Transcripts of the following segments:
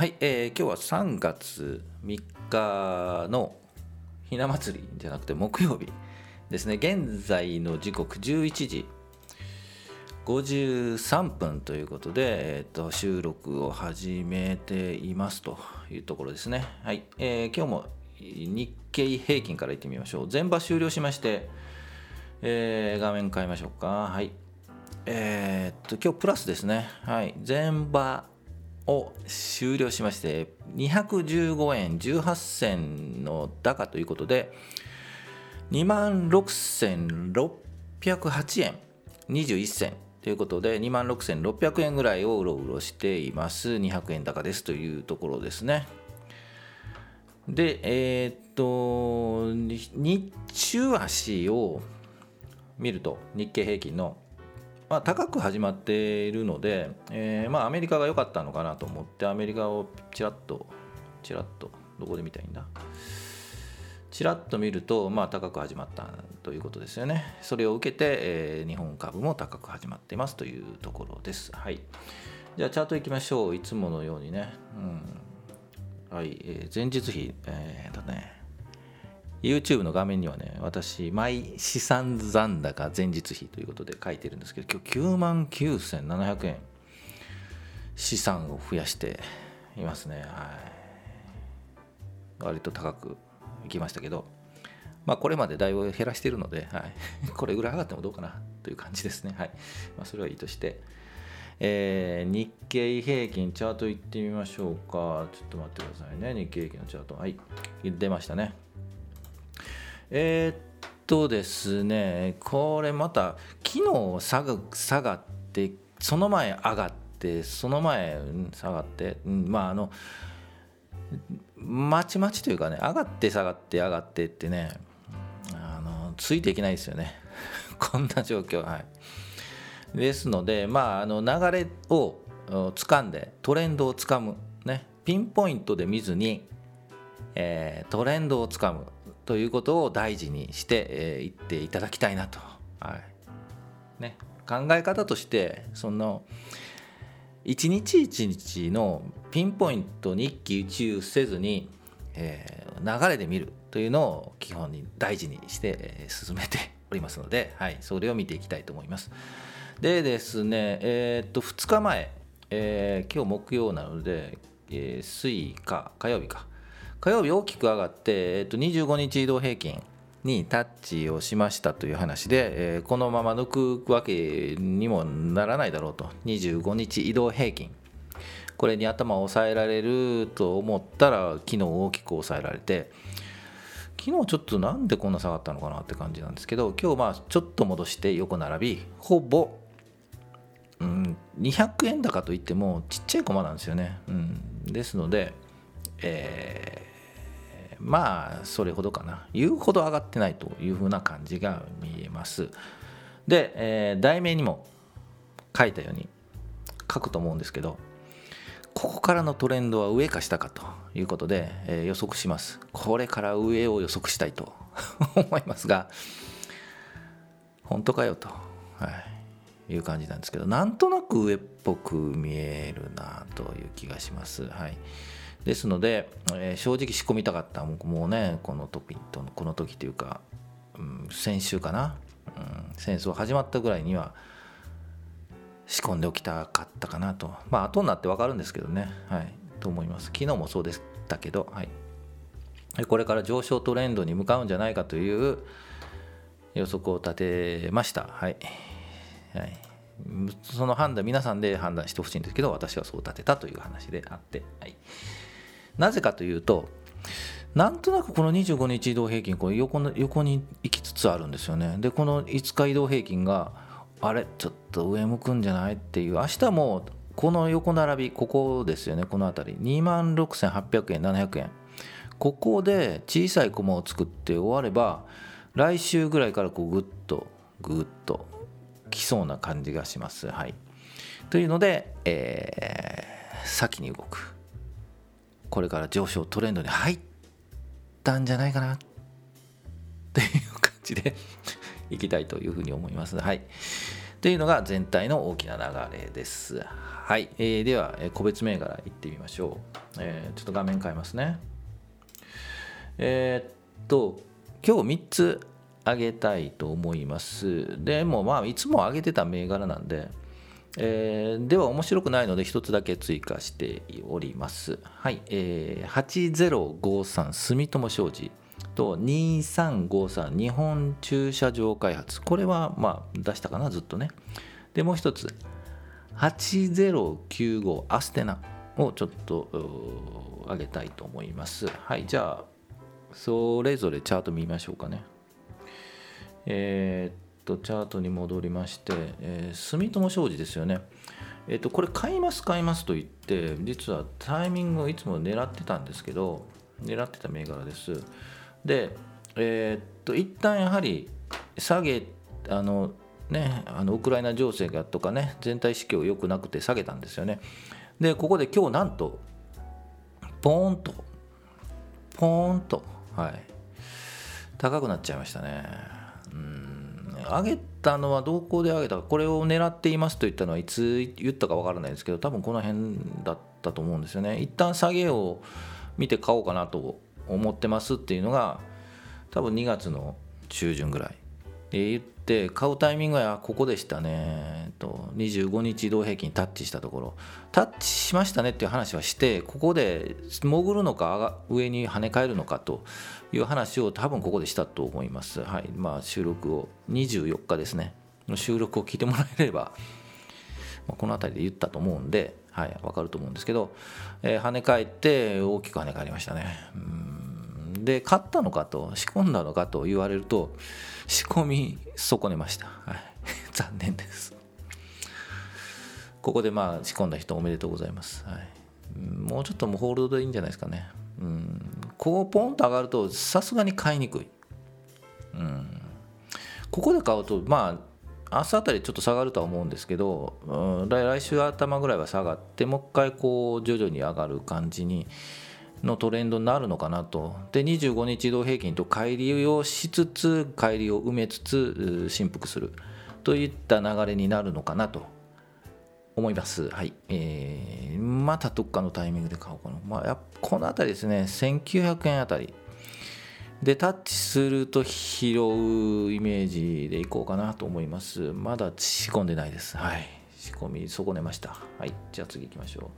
はい、えー今日は3月3日のひな祭りじゃなくて木曜日ですね。現在の時刻11時53分ということで、えー、と収録を始めていますというところですね。はい、えー今日も日経平均からいってみましょう。全場終了しまして、えー画面変えましょうか。はいえーっと今日プラスですね。はい全場を終了しまして215円18銭の高ということで2万6608円21銭ということで2万6600円ぐらいをうろうろしています。200円高ですというところですね。でえーっと日中足を見ると日経平均のまあ、高く始まっているので、えーまあ、アメリカが良かったのかなと思ってアメリカをちらっとちらっとどこで見たいんだ？ちらっと見ると、まあ、高く始まったということですよね。それを受けて、えー日本株も高く始まっていますというところです。はい。じゃあチャートいきましょう。いつものようにね、うん。はい。えー前日比。えー、とね。YouTube の画面にはね、私、毎資産残高前日比ということで書いてるんですけど、今日9万9700円資産を増やしていますね。はい。割と高くいきましたけど、まあこれまでだいぶ減らしているので、はい、これぐらい上がってもどうかなという感じですね。はい。まあそれはいいとして。えー日経平均チャートいってみましょうか。ちょっと待ってくださいね。日経平均のチャート。はい。出ましたね。えーっとですね、これまた昨日下が下がって、その前上がって、その前下がって、まああの、まちまちというかね、上がって下がって上がってってね、あのついていけないですよね。こんな状況。はい。ですので、まあ、あの流れを掴んで、トレンドをつかむ、ね、ピンポイントで見ずに、えートレンドをつかむということを大事にしてい、えーっていただきたいなと、はい。ね、考え方としてその一日一日のピンポイントに一喜一憂せずに、えー流れで見るというのを基本に大事にして、えー進めておりますので、はい、それを見ていきたいと思います。でですね、えーっと2日前、えー今日木曜なので、えー水火火曜日か。火曜日大きく上がって、えーと25日移動平均にタッチをしましたという話で、えーこのまま抜くわけにもならないだろうと。25日移動平均。これに頭を抑えられると思ったら昨日大きく抑えられて。昨日ちょっとなんでこんな下がったのかなって感じなんですけど今日まあちょっと戻して横並びほぼうん、200円高といってもちっちゃい駒なんですよね。うん、ですので、えーまあそれほどかな言うほど上がってないというふうな感じが見えます。で、えー題名にも書いたように書くと思うんですけどここからのトレンドは上か下かということで、えー予測します。これから上を予測したいと 思いますが本当かよと。はいいう感じなんですけどなんとなく上っぽく見えるなという気がします。はい、ですので、えー正直仕込みたかった。もうもうねこの時とこの時というか、うん、先週かな、うん、戦争始まったぐらいには仕込んでおきたかったかなと。まあ後になって分かるんですけどね、はい、と思います。昨日もそうでしたけど、はい、これから上昇トレンドに向かうんじゃないかという予測を立てました。はい。はい、その判断皆さんで判断してほしいんですけど私はそう立てたという話であって、はい、なぜかというとなんとなくこの25日移動平均これ横の横に行きつつあるんですよね。でこの5日移動平均があれちょっと上向くんじゃないっていう明日もこの横並びここですよねこの辺り。2万6800円700円。ここで小さい駒を作って終われば来週ぐらいからこうグッとグッときそうな感じがします。はい、というので、えー先に動く。これから上昇トレンドに入ったんじゃないかなっていう感じでいきたいというふうに思います。はい、っていうのが全体の大きな流れです。はい、えー、では個別銘柄いってみましょう、えー、ちょっと画面変えますね。えー、っと今日3つ上げたいと思います。でもまあいつも上げてた銘柄なんでえー、では面白くないので1つだけ追加しております。はい、えー、8053住友商事と2353日本駐車場開発これはまあ出したかなずっとね。でもう1つ8095アステナをちょっと上げたいと思います。はい、じゃあそれぞれチャート見ましょうかね。えーとチャートに戻りまして、えー、住友商事ですよね。えっ、ー、とこれ買います買いますと言って実はタイミングをいつも狙ってたんですけど狙ってた銘柄です。で、えっ、と一旦やはり下げあのねあのウクライナ情勢がとかね全体指標良くなくて下げたんですよね。でここで今日なんとポーンとポーンとはい高くなっちゃいましたね。上げたのはどこで上げたかこれを狙っていますと言ったのはいつ言ったかわからないですけど多分この辺だったと思うんですよね。一旦下げを見て買おうかなと思ってますっていうのが多分2月の中旬ぐらい。で言って買うタイミングはここでしたねと25日移動平均タッチしたところタッチしましたねっていう話はしてここで潜るのか上に跳ね返るのかという話を多分ここでしたと思います。はいまあ、収録を24日ですねの収録を聞いてもらえれば、まあ、この辺りで言ったと思うんで、はい、分かると思うんですけど、えー、跳ね返って大きく跳ね返りましたね。うんで買ったのかと仕込んだのかと言われると仕込み損ねました。はい、残念です。ここでまあ仕込んだ人おめでとうございます。はい、もうちょっともホールドでいいんじゃないですかね。うんこうポンと上がるとさすがに買いにくい、うん、ここで買うとまあ明日あたりちょっと下がるとは思うんですけど、うん、来週頭ぐらいは下がってもう一回こう徐々に上がる感じにのトレンドになるのかなとで25日移動平均と乖離をしつつ乖離を埋めつつ振幅するといった流れになるのかなと思います。はい。えー、またどっかのタイミングで買おうかな。まあ、この辺りですね、1900円あたり。で、タッチすると拾うイメージでいこうかなと思います。まだ仕込んでないです。はい。仕込み損ねました。はい。じゃあ次行きましょ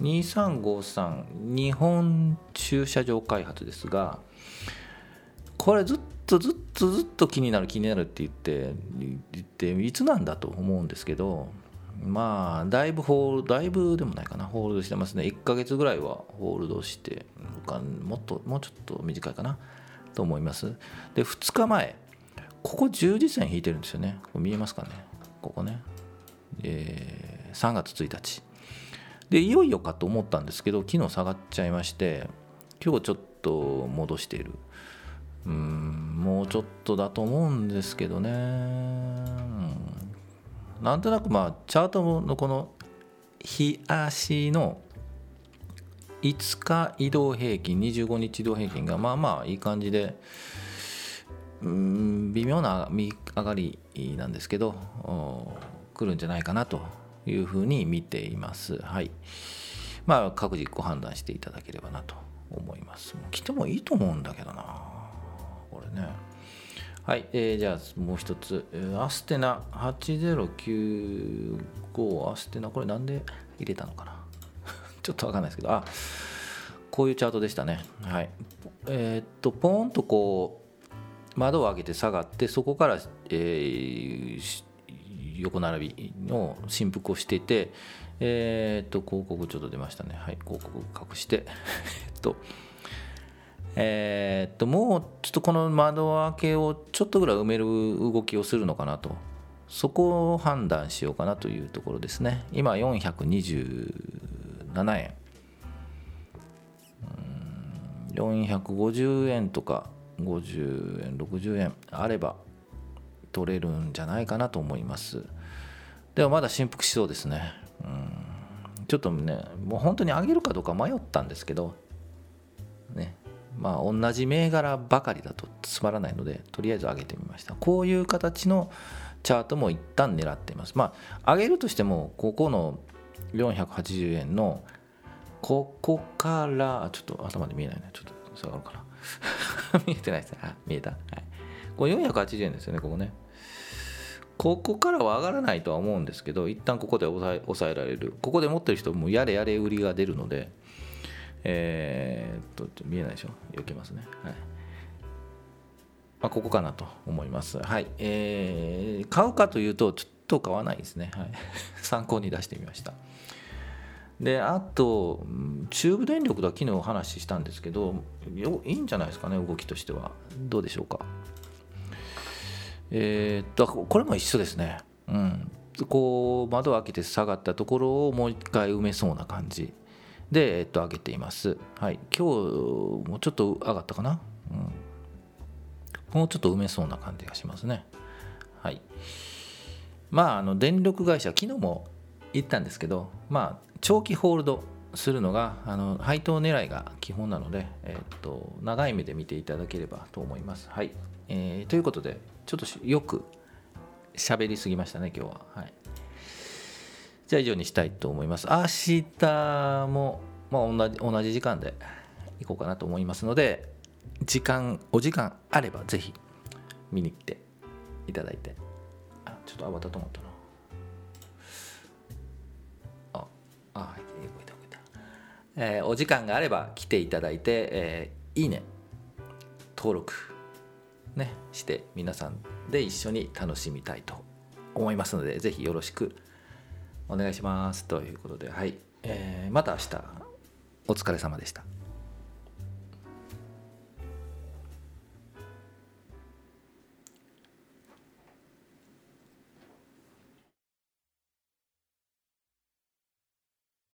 う。2353日本駐車場開発ですが、これずっとずっとずっと気になる気になるって言って言っていつなんだと思うんですけどまあだいぶホールだいぶでもないかなホールドしてますね1ヶ月ぐらいはホールドしてもっともうちょっと短いかなと思いますで2日前ここ十字線引いてるんですよねこれ見えますかねここね、えー、3月1日。でいよいよかと思ったんですけど昨日下がっちゃいまして今日ちょっと戻している。うんもうちょっとだと思うんですけどね、うん。なんとなくまあチャートのこの日足の5日移動平均25日移動平均がまあまあいい感じでうん微妙な上がりなんですけど来るんじゃないかなというふうに見ています。はい。まあ各自ご判断していただければなと思います。来てもいいと思うんだけどな。これね。はい、えー、じゃあもう一つ、アステナ8095アステナ、これなんで入れたのかな？ちょっとわかんないですけど、あこういうチャートでしたね。はい。えー、っと、ポーンとこう、窓を開けて下がって、そこから、えー、横並びの振幅をしていて、え、っと、広告ちょっと出ましたね。はい、広告隠して、えっと、え、っともうちょっとこの窓開けをちょっとぐらい埋める動きをするのかなと。そこを判断しようかなというところですね。今427円。450円とか50円60円あれば取れるんじゃないかなと思います。でもまだ振幅しそうですね。うん。ちょっとねもう本当に上げるかどうか迷ったんですけどね。まあ、同じ銘柄ばかりだとつまらないのでとりあえず上げてみました。こういう形のチャートも一旦狙っています。まあ上げるとしてもここの480円のここからちょっと頭で見えないね。ちょっと下がるかな。見えてないですね。あ見えた、はい、これ480円ですよねここねここからは上がらないとは思うんですけど一旦ここで抑え抑えられるここで持ってる人もやれやれ売りが出るのでえー、っと見えないでしょ？避けますねはいまあ、ここかなと思います。はい。えー、買うかというと、ちょっと買わないですね。はい。参考に出してみました。で、あと、中部電力だ、昨日お話ししたんですけど、いいんじゃないですかね、動きとしては。どうでしょうか？えー、っと、これも一緒ですね。うん。こう、窓を開けて下がったところをもう一回埋めそうな感じで、えっと、上げています。はい。今日もうちょっと上がったかな？うんもうちょっと埋めそうな感じがしますね。はい。まあ、あの電力会社、昨日も言ったんですけど、まあ、長期ホールドするのがあの配当狙いが基本なので、え、っと長い目で見ていただければと思います。はい。えー、ということで、ちょっとよく喋りすぎましたね、今日は。はい。じゃあ以上にしたいと思います。明日も、まあ、同じ同じ時間で行こうかなと思いますので、時間お時間あればぜひ見に来ていただいてあちょっとあわたと思ったなああ動いた動いた、えー、お時間があれば来ていただいて、えー、いいね登録ねして皆さんで一緒に楽しみたいと思いますので是非よろしくお願いします。ということではい、えー、また明日お疲れ様でした。